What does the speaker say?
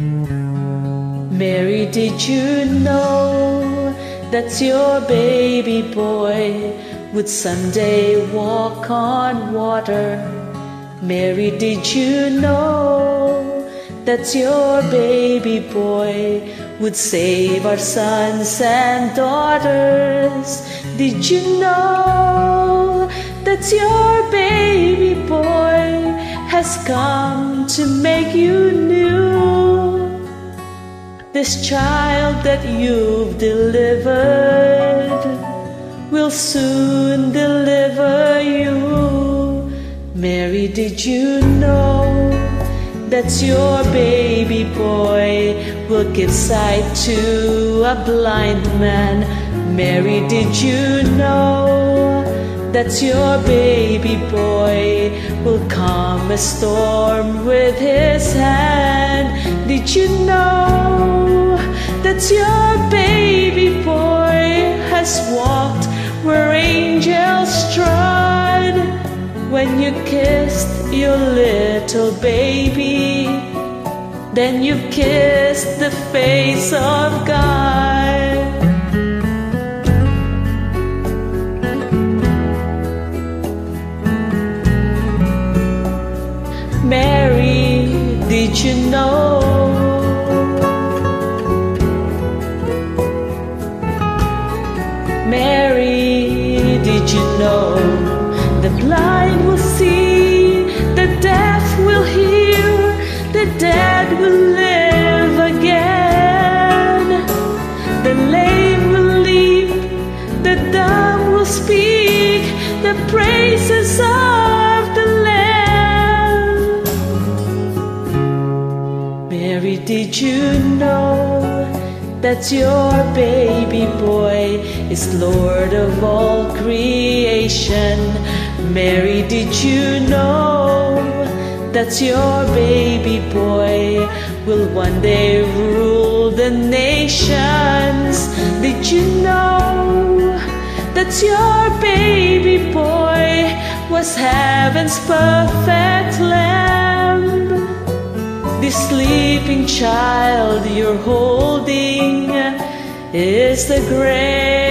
Mary, did you know that your baby boy would someday walk on water? Mary, did you know that your baby boy would save our sons and daughters? Did you know that your baby boy has come to make you new? This child that you've delivered will soon deliver you. Mary, did you know that your baby boy will give sight to a blind man? Mary, did you know that your baby boy will calm a storm with his hand? Did you know that your baby boy has walked where angels trod? When you kissed your little baby, then you kissed the face of God. Mary, did you know? Mary, did you know? The blind will see, the deaf will hear, the dead will live again. The lame will leap, the dumb will speak, the praises of the Lamb. Mary, did you know that your baby is Lord of all creation? Mary, did you know that your baby boy will one day rule the nations? Did you know that your baby boy was heaven's perfect lamb? This sleeping child you're holding is the great